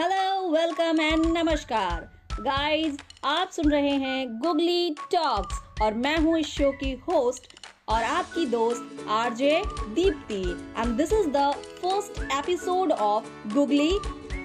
Hello welcome and नमस्कार। Guys आप सुन रहे हैं गुगली टॉक्स और मैं हूँ इस शो की होस्ट और आपकी दोस्त RJ Deepti and this is the first episode of Googly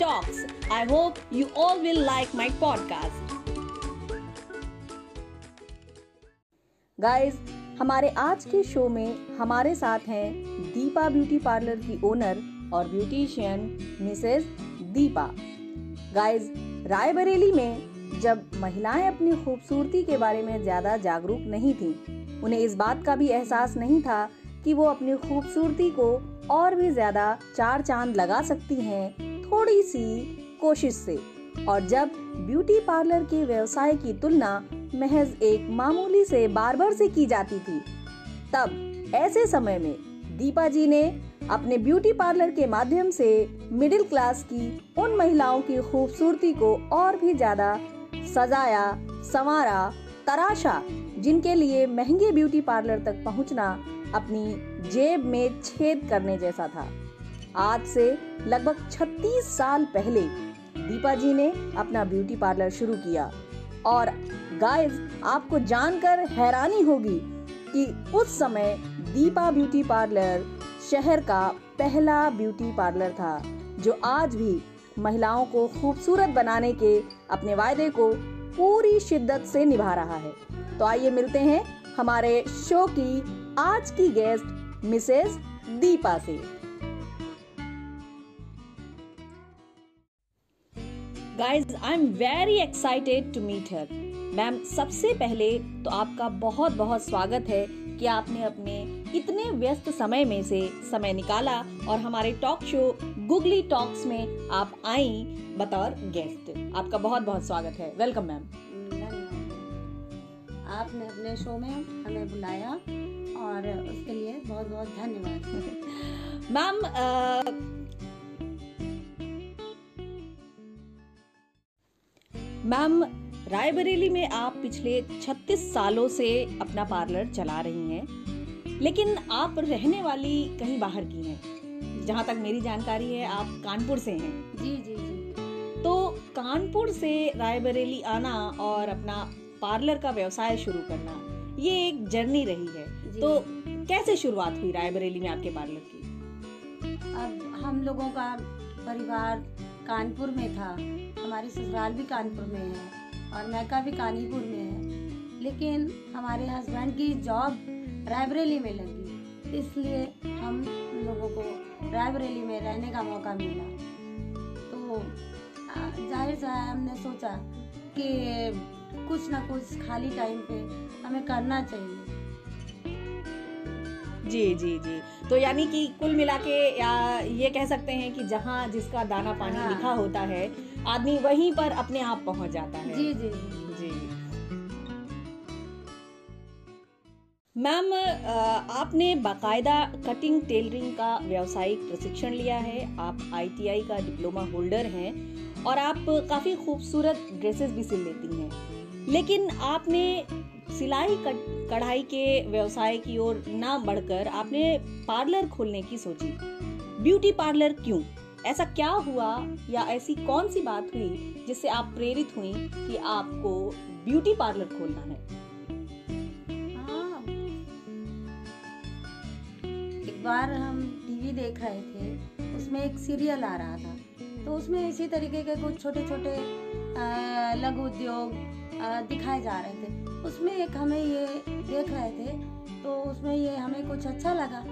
talks I hope you all will like my podcast guys हमारे आज के शो में हमारे साथ हैं दीपा ब्यूटी पार्लर की ओनर और beautician Mrs Deepa. Guys Raebareli में जब महिलाएँ अपनी खूबसूरती के बारे में ज़्यादा जागरूक नहीं थीं, उन्हें इस बात का भी एहसास नहीं था कि वो अपनी खूबसूरती को और भी ज़्यादा चार चाँद लगा सकती हैं थोड़ी सी कोशिश से। और जब ब्यूटी पार्लर के व्यवसाय की तुलना महज एक मामूली से बार्बर से की जाती थी तब ऐसे समय में दीपा जी ने अपने ब्यूटी पार्लर के माध्यम से मिडिल क्लास की उन महिलाओं की खूबसूरती को और भी ज़्यादा सजाया, संवारा, तराशा, जिनके लिए महँगे ब्यूटी पार्लर तक पहुँचना अपनी जेब में छेद करने जैसा था। आज से लगभग 36 साल पहले दीपा जी ने अपना ब्यूटी पार्लर शुरू किया। और गाइस, आपको जानकर हैरानी होगी कि उस समय दीपा ब्यूटी पार्लर शहर का पहला ब्यूटी पार्लर था, जो आज भी महिलाओं को खूबसूरत बनाने के अपने वायदे को पूरी शिद्दत से निभा रहा है। तो आइए मिलते हैं हमारे शो की आज की गेस्ट, मिसेस दीपा से। Guys I am very excited to meet her ma'am, सबसे पहले तो आपका बहुत बहुत स्वागत है कि आपने अपने इतने व्यस्त समय में से समय निकाला और हमारे टॉक शो गुगली टॉक्स में आप आई बतौर गेस्ट आपका बहुत बहुत स्वागत है। वेलकम मैम आपने अपने शो में हमें बुलाया और उसके लिए बहुत बहुत धन्यवाद मैम मैम रायबरेली में आप पिछले 36 सालों से अपना पार्लर चला रही हैं लेकिन आप रहने वाली कहीं बाहर की हैं? जहाँ तक मेरी जानकारी है आप कानपुर से हैं। जी जी जी। तो कानपुर से रायबरेली आना और अपना पार्लर का व्यवसाय शुरू करना ये एक जर्नी रही है। तो कैसे शुरुआत हुई रायबरेली में आपके पार्लर की? अब हम लोगों का परिवार कानपुर में था। हमारी ससुराल भी कानपुर में है। और मैका भी कानीपुर में है। लेकिन हमारे हस्बैंड की जॉब रायबरेली में लगी। इसलिए हम लोगों को रायबरेली में रहने का मौका मिला। तो ज़ाहिर सा है हमने सोचा कि कुछ ना कुछ खाली टाइम पे हमें करना चाहिए। जी जी जी। तो यानी कि कुल मिला के या ये कह सकते हैं कि जहाँ जिसका दाना पानी हाँ। लिखा होता है आदमी वहीं पर अपने आप पहुँच जाता है। जी जी जी। मैम आपने बाकायदा कटिंग टेलरिंग का व्यावसायिक प्रशिक्षण लिया है। आप आईटीआई का डिप्लोमा होल्डर हैं और आप काफ़ी खूबसूरत ड्रेसेस भी सिल लेती हैं। लेकिन आपने सिलाई कढ़ाई के व्यवसाय की ओर ना बढ़कर आपने पार्लर खोलने की सोची। ब्यूटी पार्लर क्यों? ऐसा क्या हुआ या ऐसी कौन सी बात हुई जिससे आप प्रेरित हुई कि आपको ब्यूटी पार्लर खोलना है? हाँ। एक बार हम टीवी देख रहे थे, उसमें एक सीरियल आ रहा था। तो उसमें इसी तरीके के कुछ छोटे छोटे लघु उद्योग दिखाए जा रहे थे। उसमें एक हमें ये देख रहे थे तो उसमें ये हमें कुछ अच्छा लगा।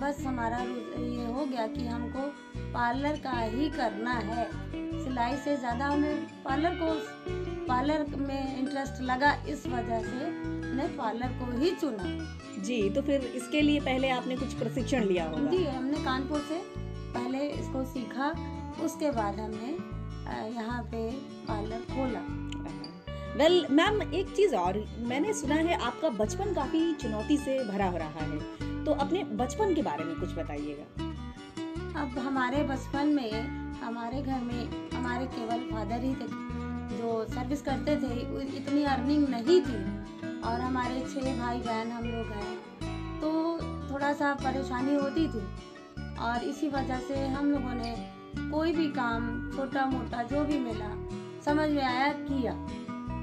बस हमारा ये हो गया कि हमको पार्लर का ही करना है। सिलाई से ज़्यादा उन्हें पार्लर को पार्लर में इंटरेस्ट लगा इस वजह से मैंने पार्लर को ही चुना। जी तो फिर इसके लिए पहले आपने कुछ प्रशिक्षण लिया होगा? जी हमने कानपुर से पहले इसको सीखा उसके बाद हमने यहाँ पे पार्लर खोला। वेल well, मैम एक चीज़ और मैंने सुना है आपका बचपन काफ़ी चुनौती से भरा हो रहा है। तो अपने बचपन के बारे में कुछ बताइएगा। अब हमारे बचपन में, हमारे घर में, हमारे केवल फादर ही थे, जो सर्विस करते थे इतनी अर्निंग नहीं थी। और हमारे छह भाई बहन हम लोग हैं तो थोड़ा सा परेशानी होती थी। और इसी वजह से हम लोगों ने कोई भी काम छोटा मोटा जो भी मिला, समझ में आया, किया।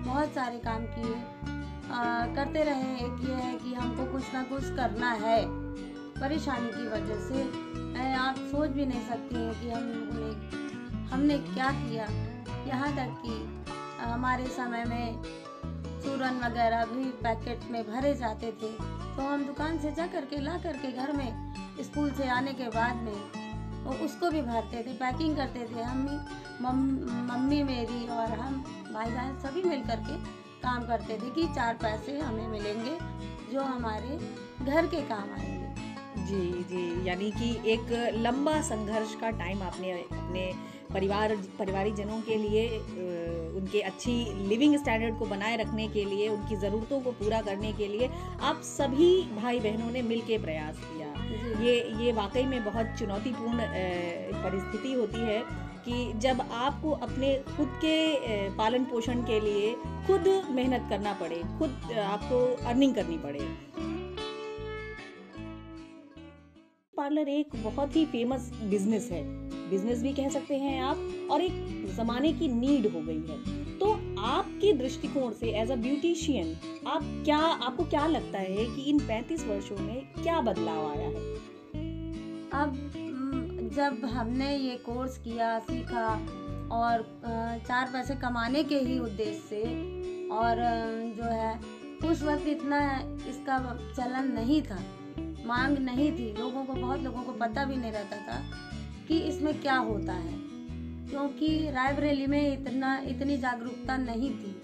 बहुत सारे काम किए। करते रहे एक ये है कि हमको कुछ ना कुछ करना है। परेशानी की वजह से ए, आप सोच भी नहीं सकती हैं कि हम ने हमने क्या किया। यहाँ तक कि हमारे समय में चूरन वगैरह भी पैकेट में भरे जाते थे। तो हम दुकान से जा करके ला करके घर में स्कूल से आने के बाद में वो उसको भी भरते थे पैकिंग करते थे। हम मम्मी मेरी और हम भाई बहन सभी मिल करके काम करते थे कि चार पैसे हमें मिलेंगे जो हमारे घर के काम आएँगे। जी जी। यानी कि एक लंबा संघर्ष का टाइम आपने अपने परिवार परिवारिक जनों के लिए उनके अच्छी लिविंग स्टैंडर्ड को बनाए रखने के लिए उनकी ज़रूरतों को पूरा करने के लिए आप सभी भाई बहनों ने मिल के प्रयास किया। ये ये वाकई में बहुत चुनौतीपूर्ण परिस्थिति होती है कि जब आपको अपने खुद के पालन पोषण के लिए खुद मेहनत करना पड़े खुद आपको अर्निंग करनी पड़े पार्लर एक बहुत ही फ़ेमस बिज़नेस है। बिज़नेस भी कह सकते हैं आप, और एक जमाने की नीड हो गई है। तो आपके दृष्टिकोण से एज अ ब्यूटिशियन आप क्या, आपको क्या लगता है कि इन 35 वर्षों में क्या बदलाव आया है? अब जब हमने ये कोर्स किया, सीखा, और चार पैसे कमाने के ही उद्देश्य से, और जो है, उस वक्त इतना इसका चलन नहीं था। मांग नहीं थी। लोगों को, बहुत लोगों को पता भी नहीं रहता था कि इसमें क्या होता है, क्योंकि रायबरेली में इतना, इतनी जागरूकता नहीं थी।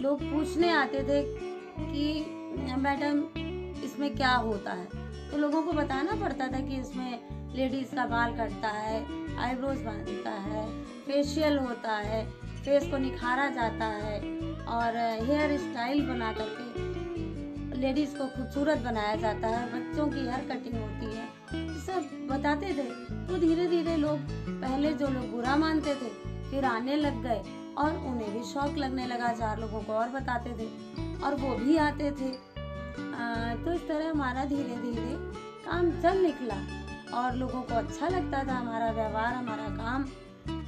लोग पूछने आते थे कि, मैडम, इसमें क्या होता है? तो लोगों को बताना पड़ता था कि इसमें लेडीज़ का बाल कटता है, आईब्रोज बांधता है, फेशियल होता है, फेस को निखारा जाता है और हेयर स्टाइल बना करके लेडीज़ को खूबसूरत बनाया जाता है बच्चों की हेयर कटिंग होती है। सब बताते थे तो धीरे धीरे लोग पहले जो लोग बुरा मानते थे फिर आने लग गए और उन्हें भी शौक लगने लगा चार लोगों को और बताते थे और वो भी आते थे। आ, तो इस तरह हमारा धीरे धीरे काम चल निकला और लोगों को अच्छा लगता था हमारा व्यवहार हमारा काम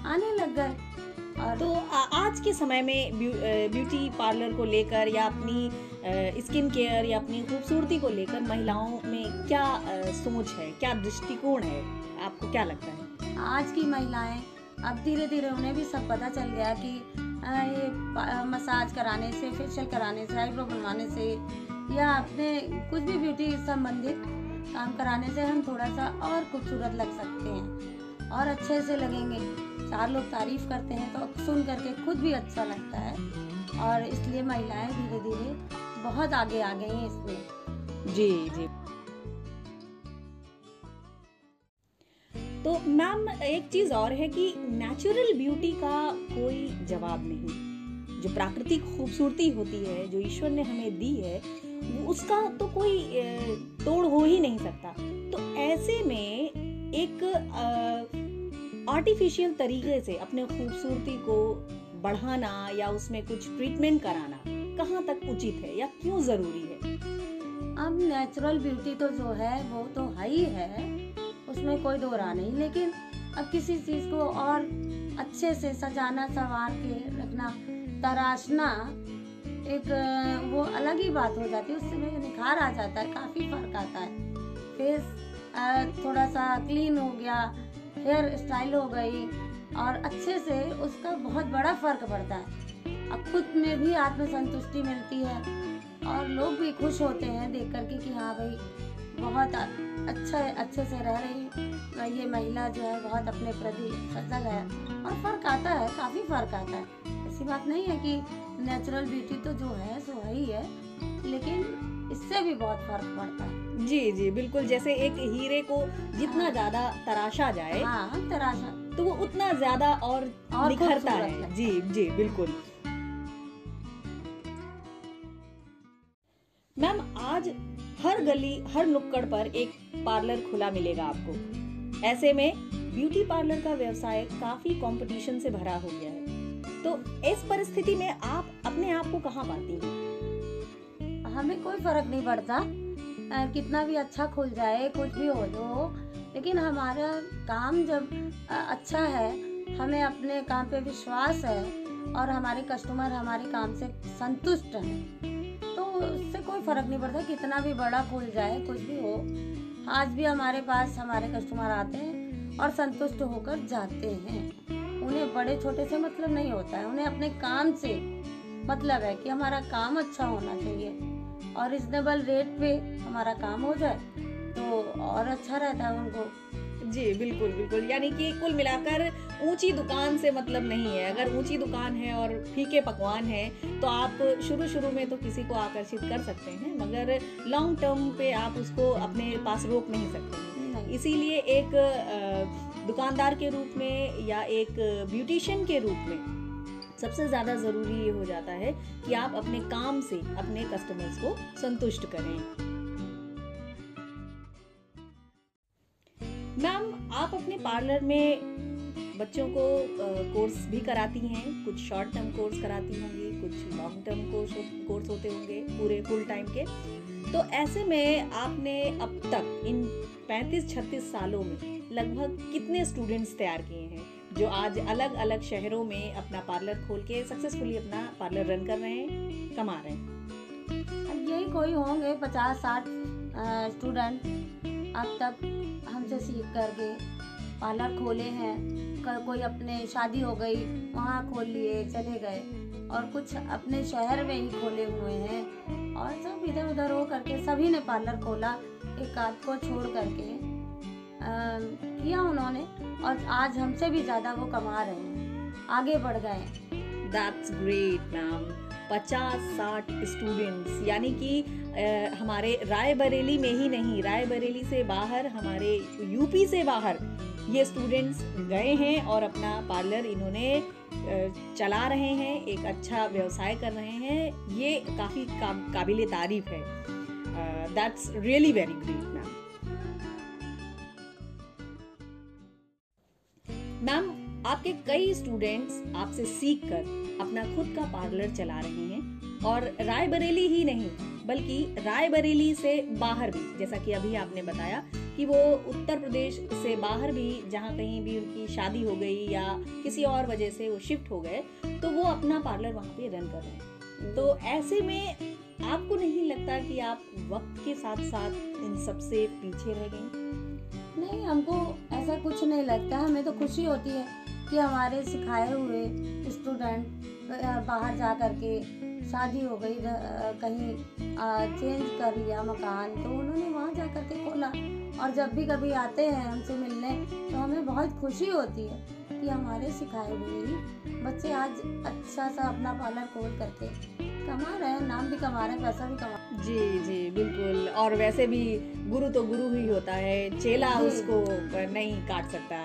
आने लग गए। और तो आज के समय में ब्यू, ब्यूटी पार्लर को लेकर या अपनी स्किन केयर या अपनी खूबसूरती को लेकर महिलाओं में क्या सोच है, क्या दृष्टिकोण है? आपको क्या लगता है? आज की महिलाएँ, अब धीरे धीरे उन्हें भी सब पता चल गया कि ये मसाज कराने से फेशियल कराने से आईब्रो बनवाने से या अपने कुछ भी ब्यूटी संबंधित काम कराने से हम थोड़ा सा और खूबसूरत लग सकते हैं और अच्छे से लगेंगे। चार लोग तारीफ़ करते हैं तो सुन करके खुद भी अच्छा लगता है और इसलिए महिलाएँ धीरे धीरे बहुत आगे आ गई हैं इसमें। जी जी। तो मैम, एक चीज़ और है कि नेचुरल ब्यूटी का कोई जवाब नहीं। जो प्राकृतिक खूबसूरती होती है, जो ईश्वर ने हमें दी है, उसका तो कोई तोड़ हो ही नहीं सकता। तो ऐसे में एक आर्टिफिशियल तरीके से अपने खूबसूरती को बढ़ाना या उसमें कुछ ट्रीटमेंट कराना, कहाँ तक उचित है या क्यों ज़रूरी है? अब नेचुरल ब्यूटी तो जो है, वो तो है ही है। उसमें कोई दो नहीं, लेकिन अब किसी चीज़ को और अच्छे से सजाना, संवार के रखना, तराशना, एक, वो अलग ही बात हो जाती है। उससे निखार आ जाता है, काफ़ी फ़र्क आता है। फेस थोड़ा सा क्लीन हो गया हेयर स्टाइल हो गई और अच्छे से उसका बहुत बड़ा फ़र्क पड़ता है। अब खुद में भी आत्मसंतुष्टि मिलती है और लोग भी खुश होते हैं देख कर के कि हाँ भाई, बहुत अच्छा अच्छे से रह रही ये महिला जो है बहुत अपने प्रति सजग है और फ़र्क आता है, काफ़ी फ़र्क आता है। ऐसी बात नहीं है कि नेचुरल ब्यूटी तो जो है, सो है ही है, लेकिन इससे भी बहुत फ़र्क पड़ता है। जी जी बिल्कुल जैसे एक हीरे को जितना हाँ। ज़्यादा तराशा जाए हाँ तराशा। तो वो उतना ज़्यादा और, और निखरता है। जी जी बिल्कुल। मैम आज हर गली हर नुक्कड़ पर एक पार्लर खुला मिलेगा आपको। ऐसे में ब्यूटी पार्लर का व्यवसाय काफ़ी कंपटीशन से भरा हो गया है। तो इस परिस्थिति में आप अपने आप को कहाँ पाती हैं? हमें कोई फ़र्क नहीं पड़ता। कितना भी अच्छा खुल जाए, कुछ भी हो जो लेकिन हमारा काम जब अच्छा है, हमें अपने काम पे विश्वास है और हमारे कस्टमर हमारे काम से संतुष्ट हैं तो उससे कोई फ़र्क नहीं पड़ता कितना भी बड़ा खुल जाए, कुछ भी हो। आज भी हमारे पास हमारे कस्टमर आते हैं और संतुष्ट होकर जाते हैं। उन्हें बड़े छोटे से मतलब नहीं होता है, उन्हें अपने काम से मतलब है कि हमारा काम अच्छा होना चाहिए। और रिजनेबल रेट पे हमारा काम हो जाए तो और अच्छा रहता है उनको। जी बिल्कुल बिल्कुल। यानी कि कुल मिलाकर ऊँची दुकान से मतलब नहीं है। अगर ऊँची दुकान है और फीके पकवान है तो आप शुरू शुरू में तो किसी को आकर्षित कर सकते हैं मगर लॉन्ग टर्म पे आप उसको अपने पास रोक नहीं सकते। इसीलिए एक दुकानदार के रूप में या एक ब्यूटिशियन के रूप में सबसे ज़्यादा ज़रूरी ये हो जाता है कि आप अपने काम से अपने कस्टमर्स को संतुष्ट करें। मैम, आप अपने पार्लर में बच्चों को कोर्स भी कराती हैं, कुछ शॉर्ट टर्म कोर्स कराती होंगी, कुछ लॉन्ग टर्म कोर्स कोर्स होते होंगे पूरे फुल टाइम के। तो ऐसे में आपने अब तक इन 35-36 सालों में लगभग कितने स्टूडेंट्स तैयार किए हैं? जो आज अलग अलग शहरों में अपना पार्लर खोल के सक्सेसफुली अपना पार्लर रन कर रहे हैं कमा रहे हैं। अब यही कोई होंगे पचास साठ स्टूडेंट अब तक हमसे सीख करके पार्लर खोले हैं क- कोई अपने शादी हो गई वहाँ खोल लिए चले गए। और कुछ अपने शहर में ही खोले हुए हैं। और सब इधर उधर हो करके सभी ने पार्लर खोला एक आध को छोड़ करके। अम, किया उन्होंने और आज हमसे भी ज़्यादा वो कमा रहे हैं। आगे बढ़ गए दैट्स ग्रेट मैम पचास साठ स्टूडेंट्स यानी कि हमारे रायबरेली में ही नहीं, रायबरेली से बाहर, हमारे यूपी से बाहर ये स्टूडेंट्स गए हैं और अपना पार्लर इन्होंने चला रहे हैं, एक अच्छा व्यवसाय कर रहे हैं। ये काफ़ी काबिल तारीफ़ है। That's really very great ma'am आपके कई स्टूडेंट्स आपसे सीख कर अपना खुद का पार्लर चला रहे हैं और रायबरेली ही नहीं, बल्कि रायबरेली से बाहर भी, जैसा कि अभी आपने बताया कि वो उत्तर प्रदेश से बाहर भी, जहाँ कहीं भी उनकी शादी हो गई या किसी और वजह से वो शिफ्ट हो गए तो वो अपना पार्लर वहाँ पे रन कर रहे हैं। तो ऐसे में आपको नहीं लगता कि आप वक्त के साथ साथ इन सबसे पीछे रह गए? नहीं, हमको ऐसा कुछ नहीं लगता, हमें तो खुशी होती है। कि हमारे सिखाए हुए स्टूडेंट बाहर जा कर के शादी हो गई कहीं चेंज कर लिया मकान तो उन्होंने वहाँ जा कर के खोला। और जब भी कभी आते हैं हमसे मिलने तो हमें बहुत खुशी होती है कि हमारे सिखाए हुए ही बच्चे आज अच्छा सा अपना पार्लर खोल करके कमा रहे हैं नाम भी कमा रहे हैं पैसा भी कमा जी जी बिल्कुल। और वैसे भी गुरु तो गुरु ही होता है चेला उसको नहीं काट सकता।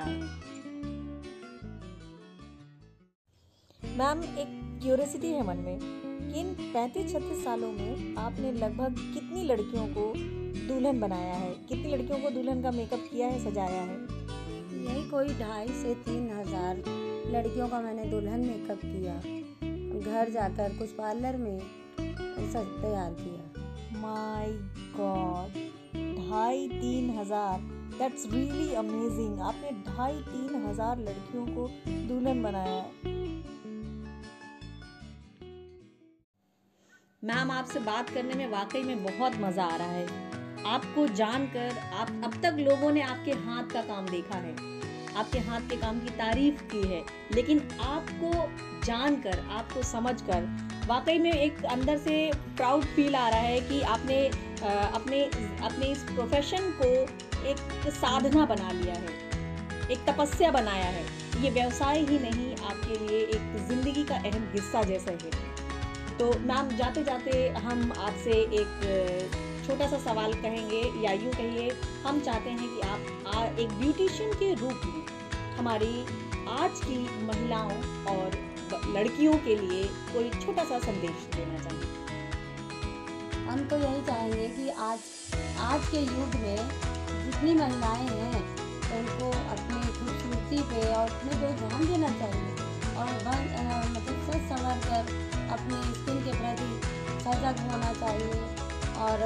मैम एक क्यूरियोसिटी है मन में कि इन पैंतीस छत्तीस सालों में आपने लगभग कितनी लड़कियों को दुल्हन बनाया है? कितनी लड़कियों को दुल्हन का मेकअप किया है सजाया है? यही कोई ढाई से तीन हज़ार लड़कियों का मैंने दुल्हन मेकअप किया। घर जाकर कुछ पार्लर में तैयार किया। माय गॉड ढाई तीन हज़ार दैट्स रियली अमेजिंग आपने ढाई तीन हज़ार लड़कियों को दुल्हन बनाया है। मैम, आपसे बात करने में वाकई में बहुत मज़ा आ रहा है। आपको जानकर आप, अब तक लोगों ने आपके हाथ का काम देखा है। आपके हाथ के काम की तारीफ़ की है। लेकिन आपको जानकर, आपको समझकर वाकई में एक अंदर से प्राउड फील आ रहा है कि आपने अपने अपने इस प्रोफेशन को एक साधना बना लिया है। एक तपस्या बनाया है। ये व्यवसाय ही नहीं, आपके लिए एक ज़िंदगी का अहम हिस्सा जैसा है। तो मैम जाते जाते हम आपसे एक छोटा सा सवाल कहेंगे या यूँ कहिए हम चाहते हैं कि आप आ, एक ब्यूटिशियन के रूप में हमारी आज की महिलाओं और लड़कियों के लिए कोई छोटा सा संदेश देना चाहिए हम तो यही चाहेंगे कि आज आज के युग में जितनी महिलाएँ हैं उनको अपनी खूबसूरती पे और अपने पे ध्यान देना चाहिए। और मतलब सच संवर कर अपनी स्किन के प्रति सजग होना चाहिए और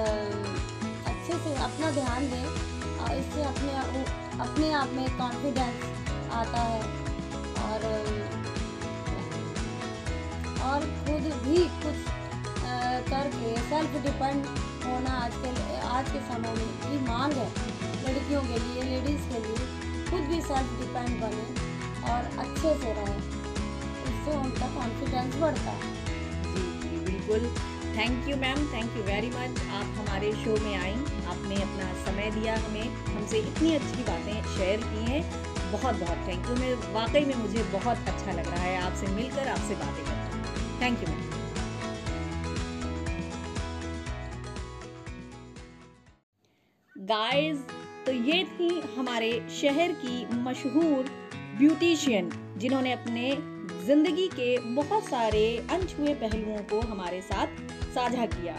अच्छे से अपना ध्यान दें और इससे अपने अपने आप में कॉन्फिडेंस आता है और और खुद भी कुछ करके सेल्फ डिपेंड होना आज के आज के समय में की मांग है लड़कियों के लिए लेडीज़ के लिए। खुद भी सेल्फ डिपेंड बने और अच्छे से रहें उससे उनका कॉन्फिडेंस बढ़ता है। बिल्कुल। Thank you ma'am thank you very much आप हमारे शो में आई। आपने अपना समय दिया हमें। हमसे इतनी अच्छी बातें शेयर की हैं। बहुत बहुत थैंक यू मैं, वाकई में मुझे बहुत अच्छा लग रहा है आपसे मिलकर, आपसे बातें करके। थैंक यू मैम गाइस तो ये थी हमारे शहर की मशहूर ब्यूटिशियन जिन्होंने अपने ज़िंदगी के बहुत सारे अनछुए पहलुओं को हमारे साथ साझा किया।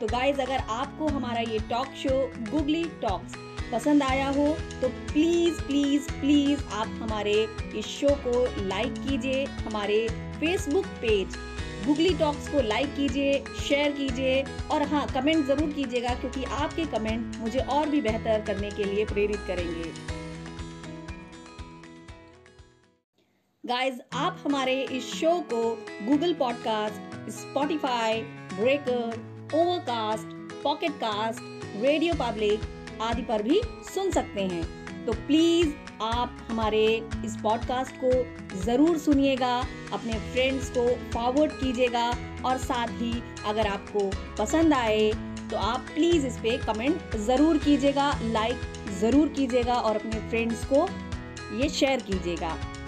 तो गाइज़ अगर आपको हमारा ये टॉक शो गुगली टॉक्स पसंद आया हो तो प्लीज़ प्लीज़ प्लीज़ आप हमारे इस शो को लाइक कीजिए, हमारे फेसबुक पेज गुगली टॉक्स को लाइक कीजिए शेयर कीजिए, और हाँ कमेंट ज़रूर कीजिएगा, क्योंकि आपके कमेंट मुझे और भी बेहतर करने के लिए प्रेरित करेंगे। गाइस आप हमारे इस शो को Google podcast Spotify Breaker Overcast Pocket Cast Radio Public आदि पर भी सुन सकते हैं। तो प्लीज़ आप हमारे इस पॉडकास्ट को ज़रूर सुनिएगा, अपने फ्रेंड्स को फॉरवर्ड कीजिएगा और साथ ही अगर आपको पसंद आए तो आप प्लीज़ इस पर कमेंट ज़रूर कीजिएगा लाइक ज़रूर कीजिएगा और अपने फ्रेंड्स को ये शेयर कीजिएगा।